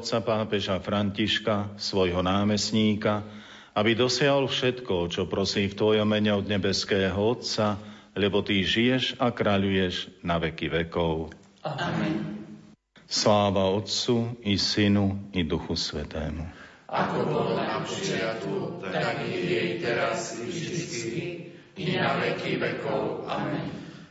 otca pápeža Františka, svojho námestníka, aby dosiahol všetko, čo prosí v Tvojom mene od nebeského Otca, lebo Ty žiješ a kráľuješ na veky vekov. Amen. Sláva Otcu i Synu i Duchu Svetému. Ako bolo na počiatku, tak i jej teraz i vždycky, i na veky vekov. Amen.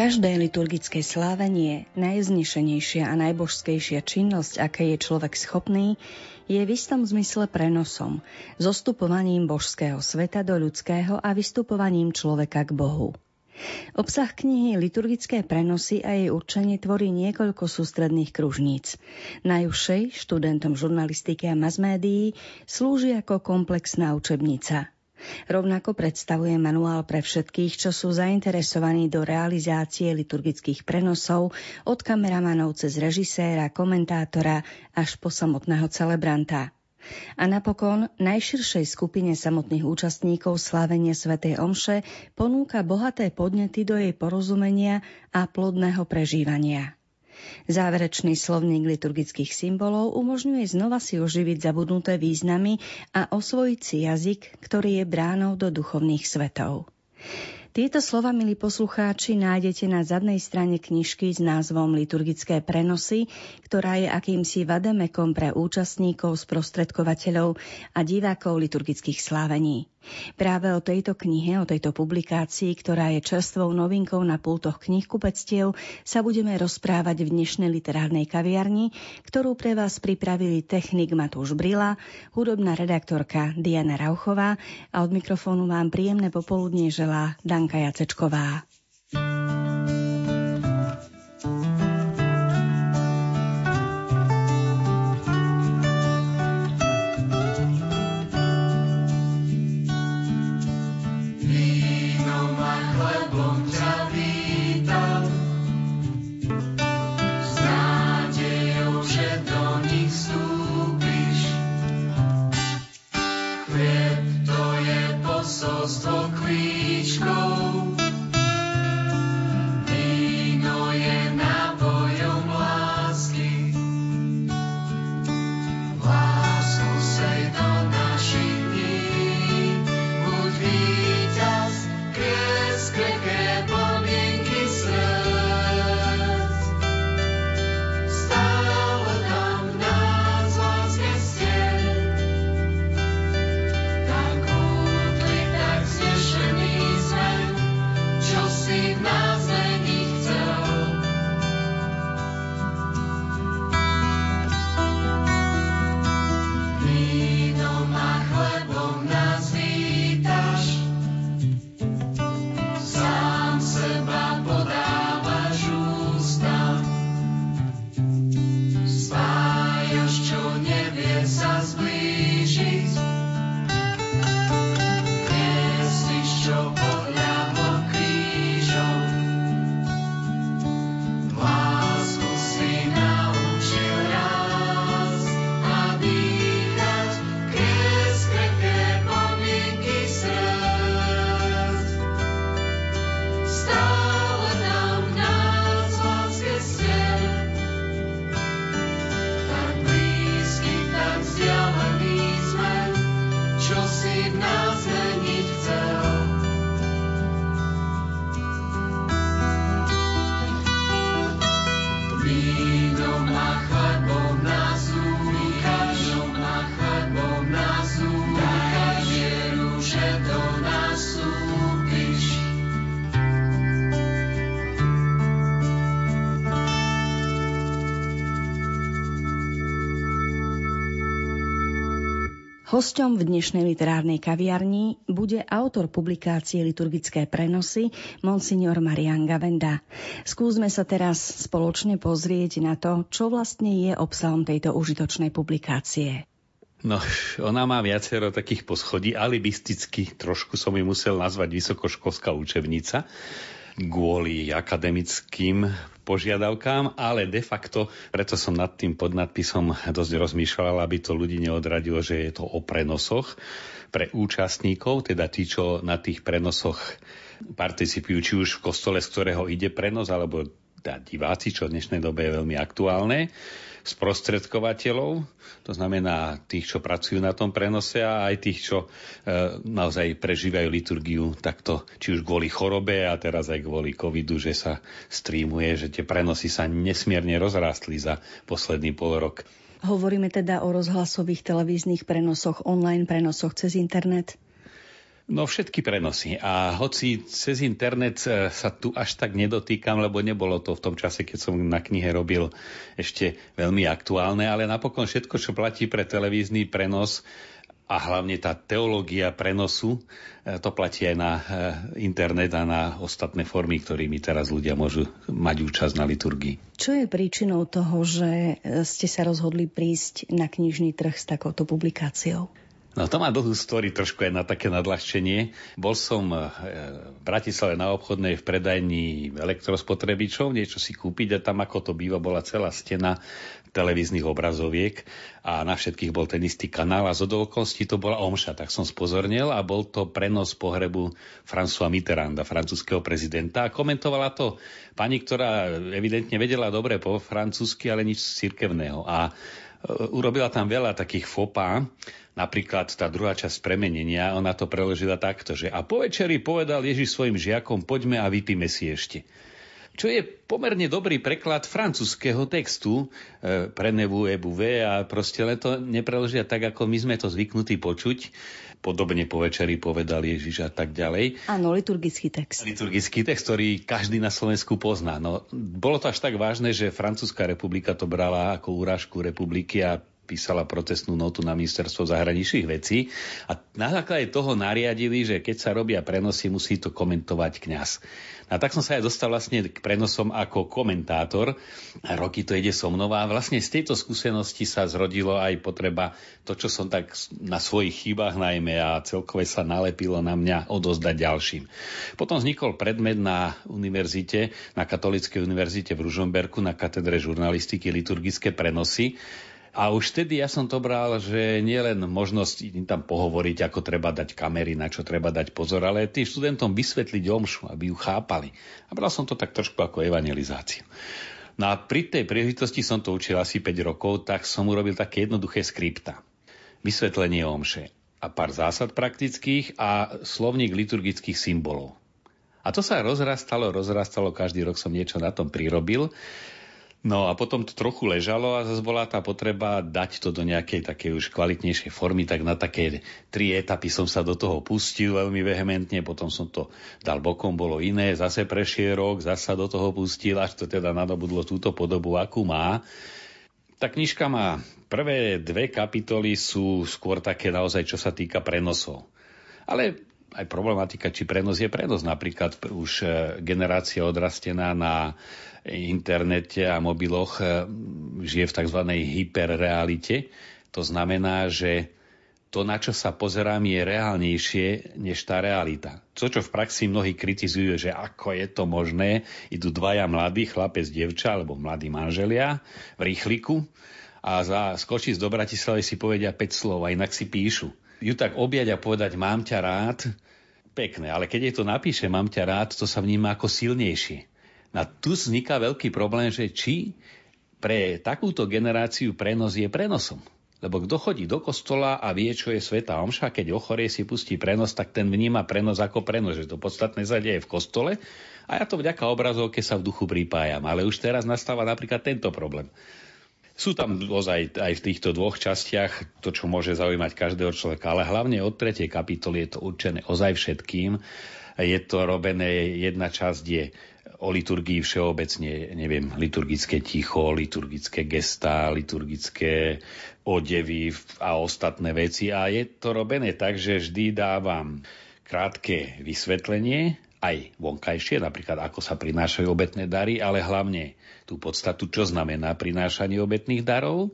Každé liturgické slávenie, najvznešenejšia a najbožskejšia činnosť, aké je človek schopný, je v istom zmysle prenosom, zostupovaním božského sveta do ľudského a vystupovaním človeka k Bohu. Obsah knihy Liturgické prenosy a jej určenie tvorí niekoľko sústredných kružníc. Najúžšej študentom žurnalistiky a masmédií slúži ako komplexná učebnica – Rovnako predstavuje manuál pre všetkých, čo sú zainteresovaní do realizácie liturgických prenosov od kameramanov cez režiséra, komentátora až po samotného celebranta. A napokon najširšej skupine samotných účastníkov slávenia svätej Omše ponúka bohaté podnety do jej porozumenia a plodného prežívania. Záverečný slovník liturgických symbolov umožňuje znova si oživiť zabudnuté významy a osvojiť si jazyk, ktorý je bránou do duchovných svetov. Tieto slova, milí poslucháči, nájdete na zadnej strane knižky s názvom Liturgické prenosy, ktorá je akýmsi vademekom pre účastníkov, sprostredkovateľov a divákov liturgických slávení. Práve o tejto knihe, o tejto publikácii, ktorá je čerstvou novinkou na pultoch knihkupectiev, sa budeme rozprávať v dnešnej literárnej kaviarni, ktorú pre vás pripravili technik Matúš Brila, hudobná redaktorka Diana Rauchová a od mikrofónu vám príjemné popoludnie želá Danka Jacečková. Hosťom v dnešnej literárnej kaviarni bude autor publikácie Liturgické prenosy Monsignor Marian Gavenda. Skúsme sa teraz spoločne pozrieť na to, čo vlastne je obsahom tejto užitočnej publikácie. No, ona má viacero takých poschodí, alibisticky trošku som ju musel nazvať vysokoškolská učebnica kvôli akademickým požiadavkám, ale de facto, preto som nad tým podnadpisom dosť rozmýšľal, aby to ľudí neodradilo, že je to o prenosoch pre účastníkov, teda tí, čo na tých prenosoch participujú, či už v kostole, z ktorého ide prenos, alebo diváci, čo v dnešnej dobe je veľmi aktuálne sprostredkovateľov, to znamená tých, čo pracujú na tom prenose a aj tých, čo e, naozaj prežívajú liturgiu takto, či už kvôli chorobe a teraz aj kvôli covidu, že sa streamuje, že tie prenosy sa nesmierne rozrástli za posledný pol rok. Hovoríme teda o rozhlasových televíznych prenosoch, online prenosoch cez internet? No všetky prenosy. A hoci cez internet e, sa tu až tak nedotýkam, lebo nebolo to v tom čase, keď som na knihe robil ešte veľmi aktuálne, ale napokon všetko, čo platí pre televízny prenos, a hlavne tá teológia prenosu, e, to platí aj na e, internet a na ostatné formy, ktorými teraz ľudia môžu mať účasť na liturgii. Čo je príčinou toho, že ste sa rozhodli prísť na knižný trh s takouto publikáciou? No to má dlhú story trošku aj na také nadľahčenie. Bol som e, v Bratislave na obchodnej v predajni elektrospotrebičov, niečo si kúpiť a tam ako to býva bola celá stena televíznych obrazoviek a na všetkých bol ten istý kanál a z to bola omša, tak som spozornil a bol to prenos pohrebu François Mitterranda, francúzského prezidenta a komentovala to pani, ktorá evidentne vedela dobre po francúzsky, ale nič cirkevného. A E, urobila tam veľa takých fopá, napríklad tá druhá časť premenenia, ona to preložila takto, že a po večeri povedal Ježiš svojim žiakom, poďme a vypíme si ešte. Čo je pomerne dobrý preklad francúzského textu e, pre nevu ebuve a proste len to nepreložia tak, ako my sme to zvyknutí počuť podobne po večeri povedal Ježiš a tak ďalej. Áno, liturgický text. Liturgický text, ktorý každý na Slovensku pozná. No, bolo to až tak vážne, že Francúzska republika to brala ako úražku republiky a písala protestnú notu na ministerstvo zahraničných vecí a na základe toho nariadili, že keď sa robia prenosy, musí to komentovať kňaz. A tak som sa aj dostal vlastne k prenosom ako komentátor. A roky to ide so mnou a vlastne z tejto skúsenosti sa zrodilo aj potreba to, čo som tak na svojich chybách najmä a celkové sa nalepilo na mňa odozdať ďalším. Potom vznikol predmet na univerzite, na Katolíckej univerzite v Ružomberku na katedre žurnalistiky liturgické prenosy a už vtedy ja som to bral, že nielen možnosť im tam pohovoriť, ako treba dať kamery, na čo treba dať pozor, ale tým študentom vysvetliť omšu, aby ju chápali. A bral som to tak trošku ako evangelizáciu. No a pri tej príležitosti som to učil asi 5 rokov, tak som urobil také jednoduché skripta. Vysvetlenie omše a pár zásad praktických a slovník liturgických symbolov. A to sa rozrastalo, rozrastalo, každý rok som niečo na tom prirobil. No a potom to trochu ležalo a zase bola tá potreba dať to do nejakej takej už kvalitnejšej formy, tak na také tri etapy som sa do toho pustil veľmi vehementne, potom som to dal bokom, bolo iné, zase prešiel rok, zase do toho pustil, až to teda nadobudlo túto podobu, akú má. Tá knižka má prvé dve kapitoly sú skôr také naozaj, čo sa týka prenosov. Ale aj problematika, či prenos je prenos. Napríklad už e, generácia odrastená na internete a mobiloch e, žije v tzv. hyperrealite. To znamená, že to, na čo sa pozerám, je reálnejšie než tá realita. To, čo v praxi mnohí kritizujú, že ako je to možné, idú dvaja mladí, chlapec, devča alebo mladí manželia v rýchliku a za skočiť do Bratislavy si povedia 5 slov a inak si píšu. Ju tak objať a povedať mám ťa rád, pekné, ale keď je to napíše mám ťa rád, to sa vníma ako silnejšie. A tu vzniká veľký problém, že či pre takúto generáciu prenos je prenosom. Lebo kto chodí do kostola a vie, čo je Sveta Omša, keď ochorie si pustí prenos, tak ten vníma prenos ako prenos, že to podstatné sa deje v kostole a ja to vďaka obrazovke sa v duchu pripájam. Ale už teraz nastáva napríklad tento problém. Sú tam ozaj aj v týchto dvoch častiach to, čo môže zaujímať každého človeka, ale hlavne od tretej kapitoly je to určené ozaj všetkým. Je to robené, jedna časť je o liturgii všeobecne, neviem, liturgické ticho, liturgické gestá, liturgické odevy a ostatné veci. A je to robené tak, že vždy dávam krátke vysvetlenie, aj vonkajšie, napríklad ako sa prinášajú obetné dary, ale hlavne tú podstatu, čo znamená prinášanie obetných darov.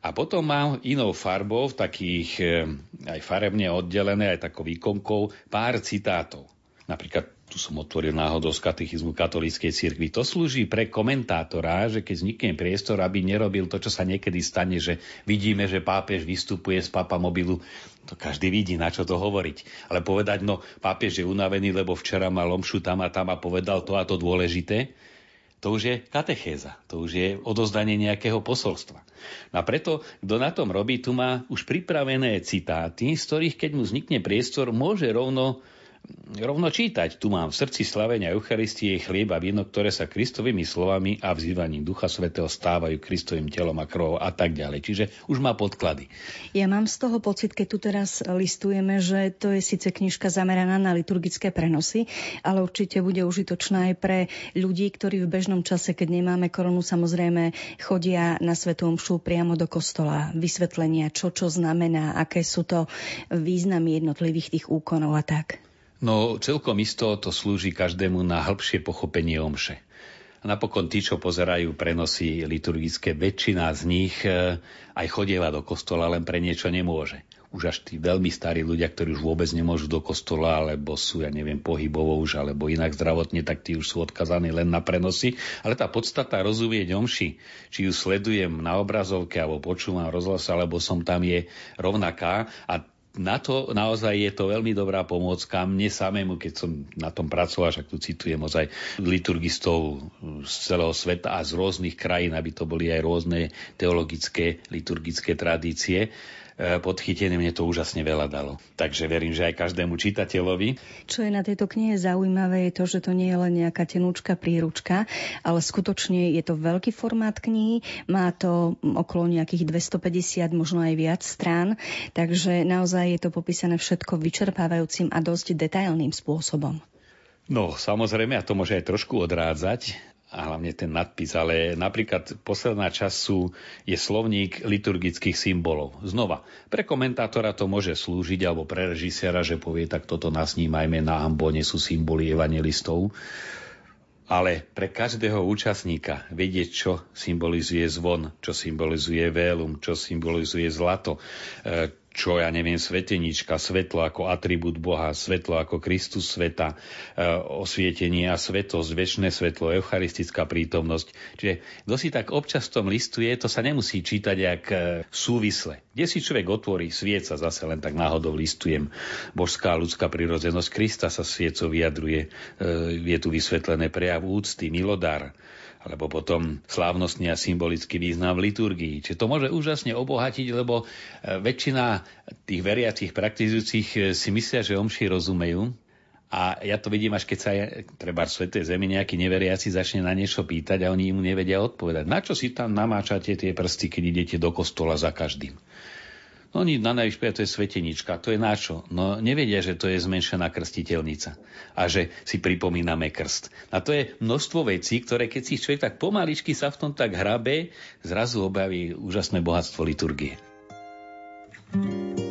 A potom mám inou farbou, takých eh, aj farebne oddelené, aj takou výkonkou, pár citátov. Napríklad tu som otvoril náhodou z katechizmu katolíckej cirkvi. To slúži pre komentátora, že keď vznikne priestor, aby nerobil to, čo sa niekedy stane, že vidíme, že pápež vystupuje z papa mobilu. To každý vidí, na čo to hovoriť. Ale povedať, no pápež je unavený, lebo včera mal omšu tam a tam a povedal to a to dôležité, to už je katechéza, to už je odozdanie nejakého posolstva. No a preto, kto na tom robí, tu má už pripravené citáty, z ktorých, keď mu vznikne priestor, môže rovno rovno čítať. Tu mám v srdci slavenia Eucharistie chlieb a víno, ktoré sa Kristovými slovami a vzývaním Ducha Svetého stávajú Kristovým telom a krvou a tak ďalej. Čiže už má podklady. Ja mám z toho pocit, keď tu teraz listujeme, že to je síce knižka zameraná na liturgické prenosy, ale určite bude užitočná aj pre ľudí, ktorí v bežnom čase, keď nemáme koronu, samozrejme chodia na Svetu Omšu priamo do kostola. Vysvetlenia, čo čo znamená, aké sú to významy jednotlivých tých úkonov a tak. No celkom isto to slúži každému na hĺbšie pochopenie omše. A napokon tí, čo pozerajú prenosy liturgické, väčšina z nich e, aj chodieva do kostola, len pre niečo nemôže. Už až tí veľmi starí ľudia, ktorí už vôbec nemôžu do kostola, alebo sú, ja neviem, pohybovo už, alebo inak zdravotne, tak tí už sú odkazaní len na prenosy. Ale tá podstata rozumieť omši, či ju sledujem na obrazovke, alebo počúvam rozhlas, alebo som tam, je rovnaká. A na to naozaj je to veľmi dobrá pomôcka mne samému, keď som na tom pracoval, však tu citujem ozaj liturgistov z celého sveta a z rôznych krajín, aby to boli aj rôzne teologické, liturgické tradície. E, podchytené, mne to úžasne veľa dalo. Takže verím, že aj každému čitateľovi. Čo je na tejto knihe zaujímavé, je to, že to nie je len nejaká tenúčka príručka, ale skutočne je to veľký formát knihy, má to okolo nejakých 250, možno aj viac strán, takže naozaj je to popísané všetko vyčerpávajúcim a dosť detailným spôsobom. No, samozrejme, a to môže aj trošku odrádzať, a hlavne ten nadpis, ale napríklad posledná časť sú, je slovník liturgických symbolov. Znova, pre komentátora to môže slúžiť, alebo pre režiséra, že povie, tak toto nasnímajme na ambone sú symboly evangelistov. Ale pre každého účastníka vedieť, čo symbolizuje zvon, čo symbolizuje vélum, čo symbolizuje zlato, e, čo ja neviem, svetenička, svetlo ako atribút Boha, svetlo ako Kristus sveta, e, osvietenie a svetosť, väčšie svetlo, eucharistická prítomnosť. Čiže kto si tak občas v tom listuje, to sa nemusí čítať jak e, súvisle. Kde si človek otvorí, svieca zase len tak náhodou listujem. Božská ľudská prirodzenosť Krista sa sviecov vyjadruje. E, je tu vysvetlené prejav úcty, milodár alebo potom slávnostný a symbolický význam v liturgii. Čiže to môže úžasne obohatiť, lebo e, väčšina tých veriacich praktizujúcich e, si myslia, že omši rozumejú, a ja to vidím, až keď sa treba v Svetej Zemi nejaký neveriaci začne na niečo pýtať a oni mu nevedia odpovedať. Na čo si tam namáčate tie prsty, keď idete do kostola za každým? No oni na najvyššie to je svetenička. To je načo? No nevedia, že to je zmenšená krstiteľnica a že si pripomíname krst. A to je množstvo vecí, ktoré keď si človek tak pomaličky sa v tom tak hrabe, zrazu objaví úžasné bohatstvo liturgie. Duša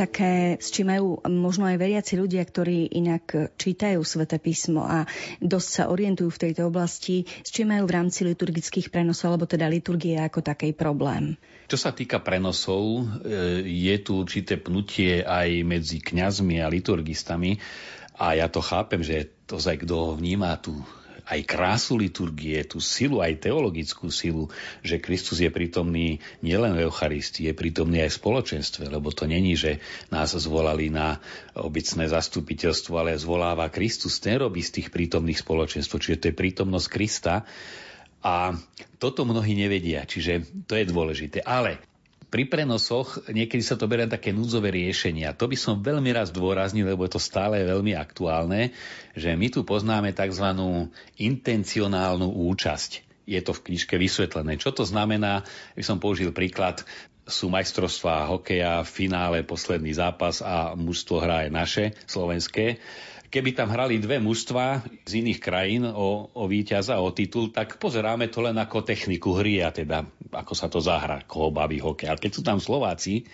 také, s čím majú možno aj veriaci ľudia, ktorí inak čítajú sväté písmo a dosť sa orientujú v tejto oblasti, s čím majú v rámci liturgických prenosov, alebo teda liturgie ako taký problém? Čo sa týka prenosov, e, je tu určité pnutie aj medzi kňazmi a liturgistami a ja to chápem, že to kto vníma tú aj krásu liturgie, tú silu, aj teologickú silu, že Kristus je prítomný nielen v Eucharistii, je prítomný aj v spoločenstve, lebo to není, že nás zvolali na obecné zastupiteľstvo, ale zvoláva Kristus, ten robí z tých prítomných spoločenstv, čiže to je prítomnosť Krista. A toto mnohí nevedia, čiže to je dôležité. Ale pri prenosoch niekedy sa to berie také núdzové riešenia. To by som veľmi raz dôraznil, lebo je to stále veľmi aktuálne, že my tu poznáme tzv. intencionálnu účasť. Je to v knižke vysvetlené. Čo to znamená? By som použil príklad sú majstrovstvá hokeja, v finále posledný zápas a mužstvo hrá aj naše, slovenské keby tam hrali dve mužstva z iných krajín o, o víťaza, o titul, tak pozeráme to len ako techniku hry a teda ako sa to zahra, koho baví hokej. Ale keď sú tam Slováci,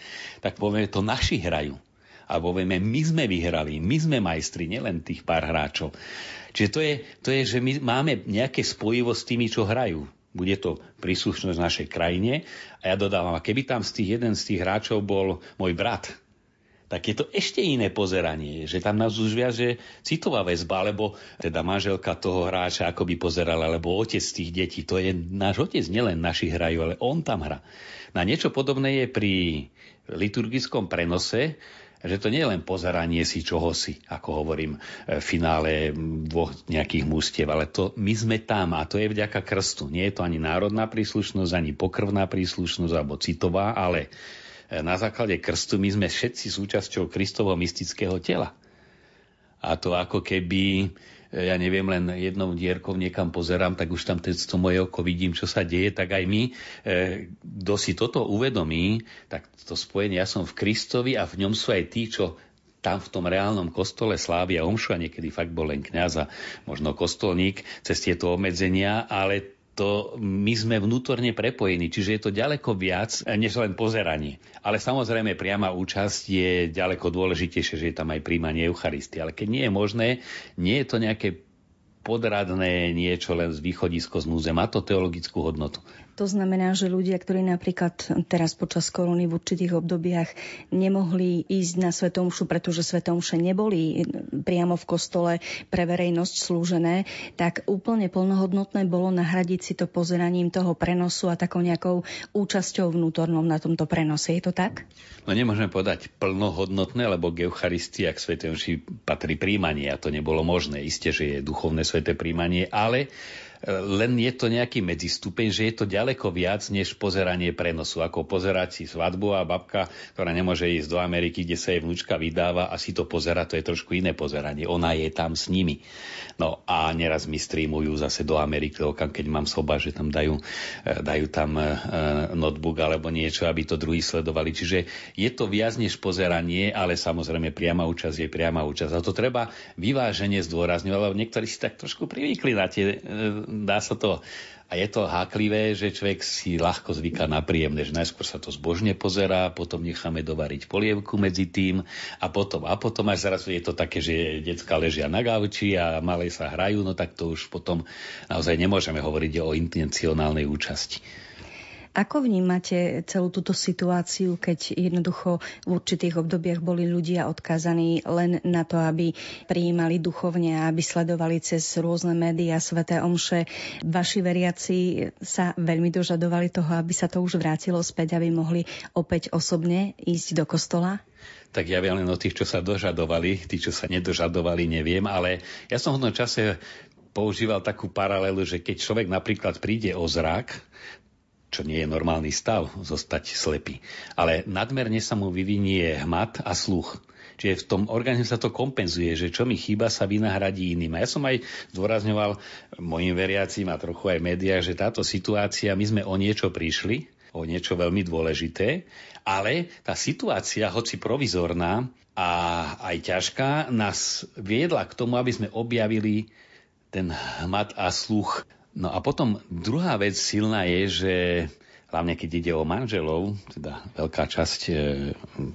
tak povieme, to naši hrajú. A povieme, my sme vyhrali, my sme majstri, nielen tých pár hráčov. Čiže to je, to je že my máme nejaké spojivo s tými, čo hrajú. Bude to príslušnosť našej krajine. A ja dodávam, keby tam z tých jeden z tých hráčov bol môj brat, tak je to ešte iné pozeranie, že tam nás už viac, že citová väzba, alebo teda manželka toho hráča ako by pozerala, alebo otec tých detí, to je náš otec, nielen naši hrajú, ale on tam hra. Na niečo podobné je pri liturgickom prenose, že to nie je len pozeranie si čohosi, ako hovorím, v finále dvoch nejakých mústiev, ale to my sme tam a to je vďaka krstu. Nie je to ani národná príslušnosť, ani pokrvná príslušnosť alebo citová, ale na základe krstu my sme všetci súčasťou Kristovo mystického tela. A to ako keby, ja neviem, len jednou dierkou niekam pozerám, tak už tam to moje oko vidím, čo sa deje, tak aj my, e, kto si toto uvedomí, tak to spojenie, ja som v Kristovi a v ňom sú aj tí, čo tam v tom reálnom kostole slávia omšu a niekedy fakt bol len kňaz a možno kostolník cez tieto obmedzenia, ale to my sme vnútorne prepojení, čiže je to ďaleko viac, než len pozeranie. Ale samozrejme priama účasť je ďaleko dôležitejšie, že je tam aj príjmanie Eucharistie. Ale keď nie je možné, nie je to nejaké podradné niečo len z východisko z núze. Má to teologickú hodnotu. To znamená, že ľudia, ktorí napríklad teraz počas korony v určitých obdobiach nemohli ísť na Svetomšu, pretože Svetomše neboli priamo v kostole pre verejnosť slúžené, tak úplne plnohodnotné bolo nahradiť si to pozeraním toho prenosu a takou nejakou účasťou vnútornou na tomto prenose. Je to tak? No nemôžeme povedať plnohodnotné, lebo k Eucharistii a k Svetomši patrí príjmanie a to nebolo možné. Isté, že je duchovné sveté príjmanie, ale len je to nejaký medzistupeň, že je to ďaleko viac než pozeranie prenosu. Ako pozerať si svadbu a babka, ktorá nemôže ísť do Ameriky, kde sa jej vnúčka vydáva a si to pozera, to je trošku iné pozeranie. Ona je tam s nimi. No a neraz mi streamujú zase do Ameriky, keď mám soba, že tam dajú, e, dajú tam e, notebook alebo niečo, aby to druhý sledovali. Čiže je to viac než pozeranie, ale samozrejme priama účasť je priama účasť. A to treba vyváženie zdôrazňovať, lebo niektorí si tak trošku privykli na tie e, dá sa to a je to háklivé, že človek si ľahko zvyká na príjemné, že najskôr sa to zbožne pozerá, potom necháme dovariť polievku medzi tým a potom, a potom až zrazu je to také, že decka ležia na gauči a malé sa hrajú, no tak to už potom naozaj nemôžeme hovoriť o intencionálnej účasti. Ako vnímate celú túto situáciu, keď jednoducho v určitých obdobiach boli ľudia odkázaní len na to, aby prijímali duchovne a aby sledovali cez rôzne médiá, sveté omše. Vaši veriaci sa veľmi dožadovali toho, aby sa to už vrátilo späť, aby mohli opäť osobne ísť do kostola? tak ja viem len o tých, čo sa dožadovali, tí, čo sa nedožadovali, neviem, ale ja som v tom čase používal takú paralelu, že keď človek napríklad príde o zrak, čo nie je normálny stav, zostať slepý. Ale nadmerne sa mu vyvinie hmat a sluch. Čiže v tom organizme sa to kompenzuje, že čo mi chýba, sa vynahradí iným. A ja som aj zdôrazňoval mojim veriacím a trochu aj médiách, že táto situácia, my sme o niečo prišli, o niečo veľmi dôležité, ale tá situácia, hoci provizorná a aj ťažká, nás viedla k tomu, aby sme objavili ten hmat a sluch. No a potom druhá vec silná je, že hlavne keď ide o manželov, teda veľká časť e,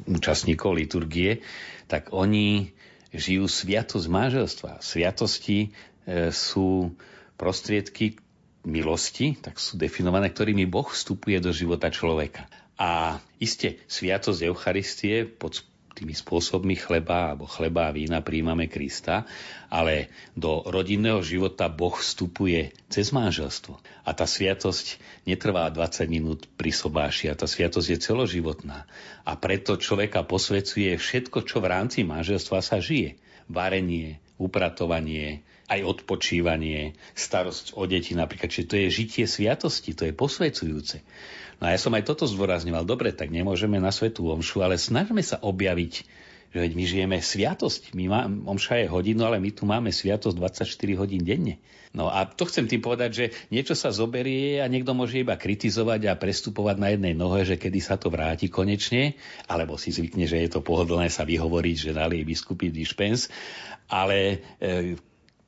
účastníkov liturgie, tak oni žijú sviatosť manželstva. Sviatosti e, sú prostriedky milosti, tak sú definované, ktorými Boh vstupuje do života človeka. A iste, sviatosť Eucharistie pod tými spôsobmi chleba alebo chleba a vína príjmame Krista, ale do rodinného života Boh vstupuje cez manželstvo. A tá sviatosť netrvá 20 minút pri sobáši a tá sviatosť je celoživotná. A preto človeka posvecuje všetko, čo v rámci manželstva sa žije. Varenie, upratovanie, aj odpočívanie, starosť o deti napríklad. Čiže to je žitie sviatosti, to je posvecujúce. No a ja som aj toto zdôrazňoval. Dobre, tak nemôžeme na svetú omšu, ale snažme sa objaviť, že my žijeme sviatosť. My má, omša je hodinu, ale my tu máme sviatosť 24 hodín denne. No a to chcem tým povedať, že niečo sa zoberie a niekto môže iba kritizovať a prestupovať na jednej nohe, že kedy sa to vráti konečne, alebo si zvykne, že je to pohodlné sa vyhovoriť, že dali biskupy dispens, ale e,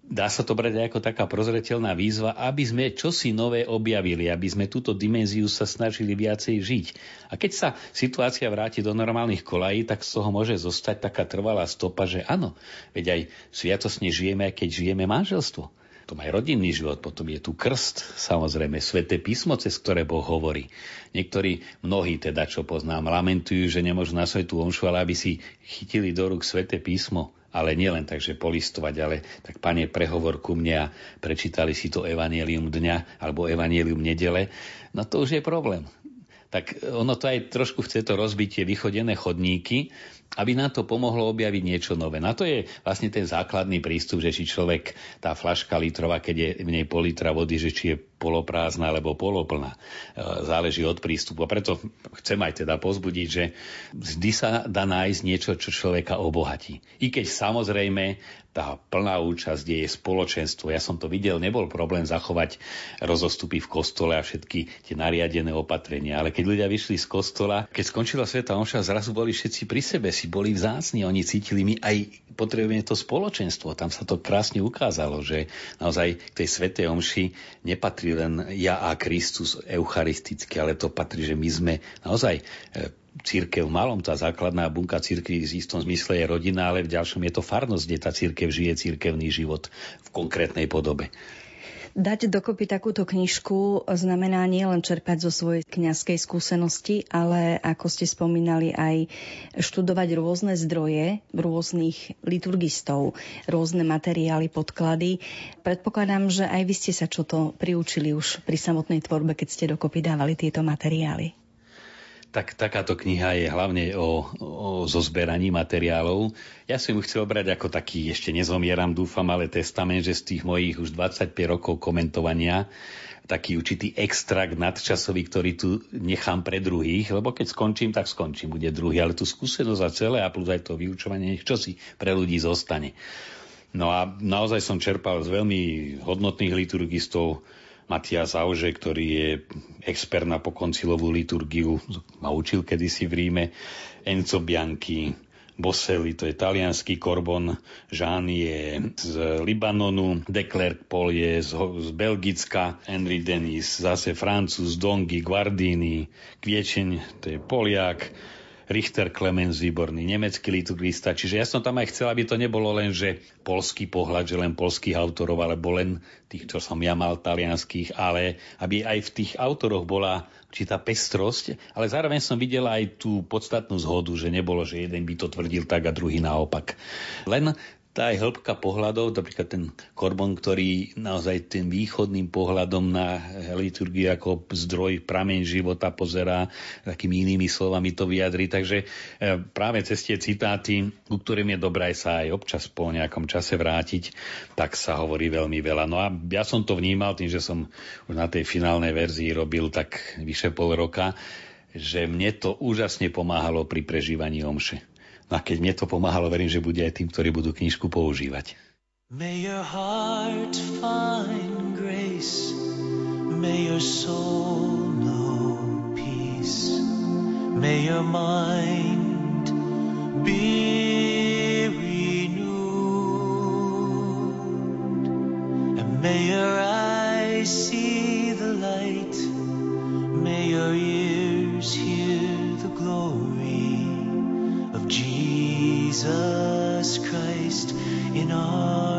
dá sa to brať ako taká prozreteľná výzva, aby sme čosi nové objavili, aby sme túto dimenziu sa snažili viacej žiť. A keď sa situácia vráti do normálnych kolají, tak z toho môže zostať taká trvalá stopa, že áno, veď aj sviatosne žijeme, keď žijeme manželstvo. To aj rodinný život, potom je tu krst, samozrejme, sveté písmo, cez ktoré Boh hovorí. Niektorí, mnohí teda, čo poznám, lamentujú, že nemôžu na svetú omšu, ale aby si chytili do rúk sveté písmo, ale nielen tak, že polistovať, ale tak pane prehovor ku mne a prečítali si to evanielium dňa alebo evanielium nedele, no to už je problém. Tak ono to aj trošku chce to rozbiť vychodené chodníky, aby nám to pomohlo objaviť niečo nové. Na to je vlastne ten základný prístup, že či človek, tá flaška litrová, keď je v nej pol litra vody, že či je poloprázdna alebo poloplná. E, záleží od prístupu. A preto chcem aj teda pozbudiť, že vždy sa dá nájsť niečo, čo človeka obohatí. I keď samozrejme tá plná účasť je spoločenstvo. Ja som to videl, nebol problém zachovať rozostupy v kostole a všetky tie nariadené opatrenia. Ale keď ľudia vyšli z kostola, keď skončila Sveta Omša, zrazu boli všetci pri sebe, si boli vzácni. Oni cítili, my aj potrebujeme to spoločenstvo. Tam sa to krásne ukázalo, že naozaj k tej Svetej Omši nepatrí len ja a Kristus eucharisticky, ale to patrí, že my sme naozaj e, církev malom, tá základná bunka církvy v istom zmysle je rodina, ale v ďalšom je to farnosť, kde tá církev žije církevný život v konkrétnej podobe. Dať dokopy takúto knižku znamená nielen čerpať zo svojej kňazskej skúsenosti, ale ako ste spomínali aj študovať rôzne zdroje rôznych liturgistov, rôzne materiály, podklady. Predpokladám, že aj vy ste sa čo to priučili už pri samotnej tvorbe, keď ste dokopy dávali tieto materiály tak takáto kniha je hlavne o, o zozberaní materiálov. Ja som ju chcel brať ako taký, ešte nezomieram, dúfam, ale testament, že z tých mojich už 25 rokov komentovania taký určitý extrakt nadčasový, ktorý tu nechám pre druhých, lebo keď skončím, tak skončím, bude druhý, ale tu skúsenosť a celé a plus aj to vyučovanie, nech čo si pre ľudí zostane. No a naozaj som čerpal z veľmi hodnotných liturgistov, Matias Auže, ktorý je expert na pokoncilovú liturgiu, ma učil kedysi v Ríme, Enzo Bianchi, Boselli, to je talianský Korbon, Jean je z Libanonu, De Klerk Paul je z, z Belgicka, Henry Denis, zase Francúz, Dongi, Guardini, Kviečeň, to je Poliak, Richter Clemens výborný, nemecký liturgista. Čiže ja som tam aj chcel, aby to nebolo len, že polský pohľad, že len polských autorov, alebo len tých, čo som ja mal, talianských, ale aby aj v tých autoroch bola určitá pestrosť, ale zároveň som videl aj tú podstatnú zhodu, že nebolo, že jeden by to tvrdil tak a druhý naopak. Len tá aj hĺbka pohľadov, napríklad ten Korbon, ktorý naozaj tým východným pohľadom na liturgiu ako zdroj, prameň života pozerá, takými inými slovami to vyjadri. Takže e, práve cez tie citáty, ku ktorým je dobré sa aj občas po nejakom čase vrátiť, tak sa hovorí veľmi veľa. No a ja som to vnímal tým, že som už na tej finálnej verzii robil tak vyše pol roka, že mne to úžasne pomáhalo pri prežívaní omše. No a keď mne to pomáhalo, verím, že bude aj tým, ktorí budú knižku používať. May your heart find grace, may your soul know peace, may your mind be renewed, and may your eyes see the light, may your ears Jesus Christ in our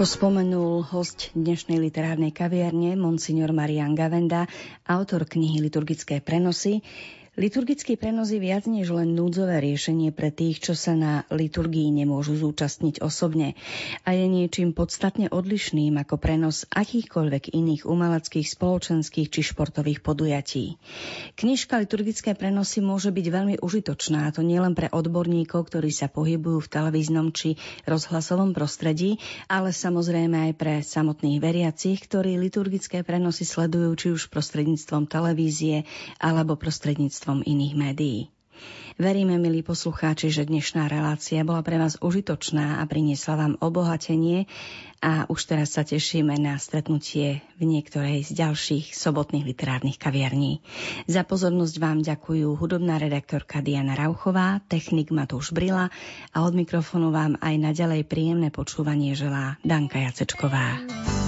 Ako spomenul host dnešnej literárnej kaviarne, monsignor Marian Gavenda, autor knihy Liturgické prenosy, Liturgický prenos je viac než len núdzové riešenie pre tých, čo sa na liturgii nemôžu zúčastniť osobne a je niečím podstatne odlišným ako prenos akýchkoľvek iných umeleckých, spoločenských či športových podujatí. Knižka Liturgické prenosy môže byť veľmi užitočná, a to nielen pre odborníkov, ktorí sa pohybujú v televíznom či rozhlasovom prostredí, ale samozrejme aj pre samotných veriacich, ktorí liturgické prenosy sledujú či už prostredníctvom televízie alebo prostredníctvom prostredníctvom iných médií. Veríme, milí poslucháči, že dnešná relácia bola pre vás užitočná a priniesla vám obohatenie a už teraz sa tešíme na stretnutie v niektorej z ďalších sobotných literárnych kaviarní. Za pozornosť vám ďakujú hudobná redaktorka Diana Rauchová, technik Matúš Brila a od mikrofónu vám aj naďalej príjemné počúvanie želá Danka Jacečková.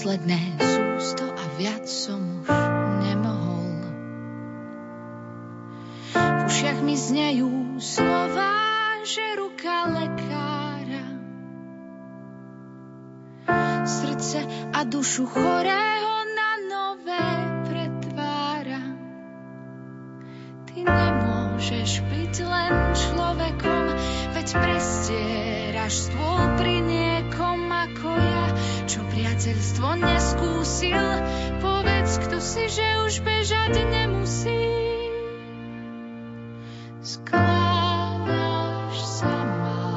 posledné sústo a viac som už nemohol. V ušiach mi znejú slova, že ruka lekára srdce a dušu chore zmenil. Povedz, kto si, že už bez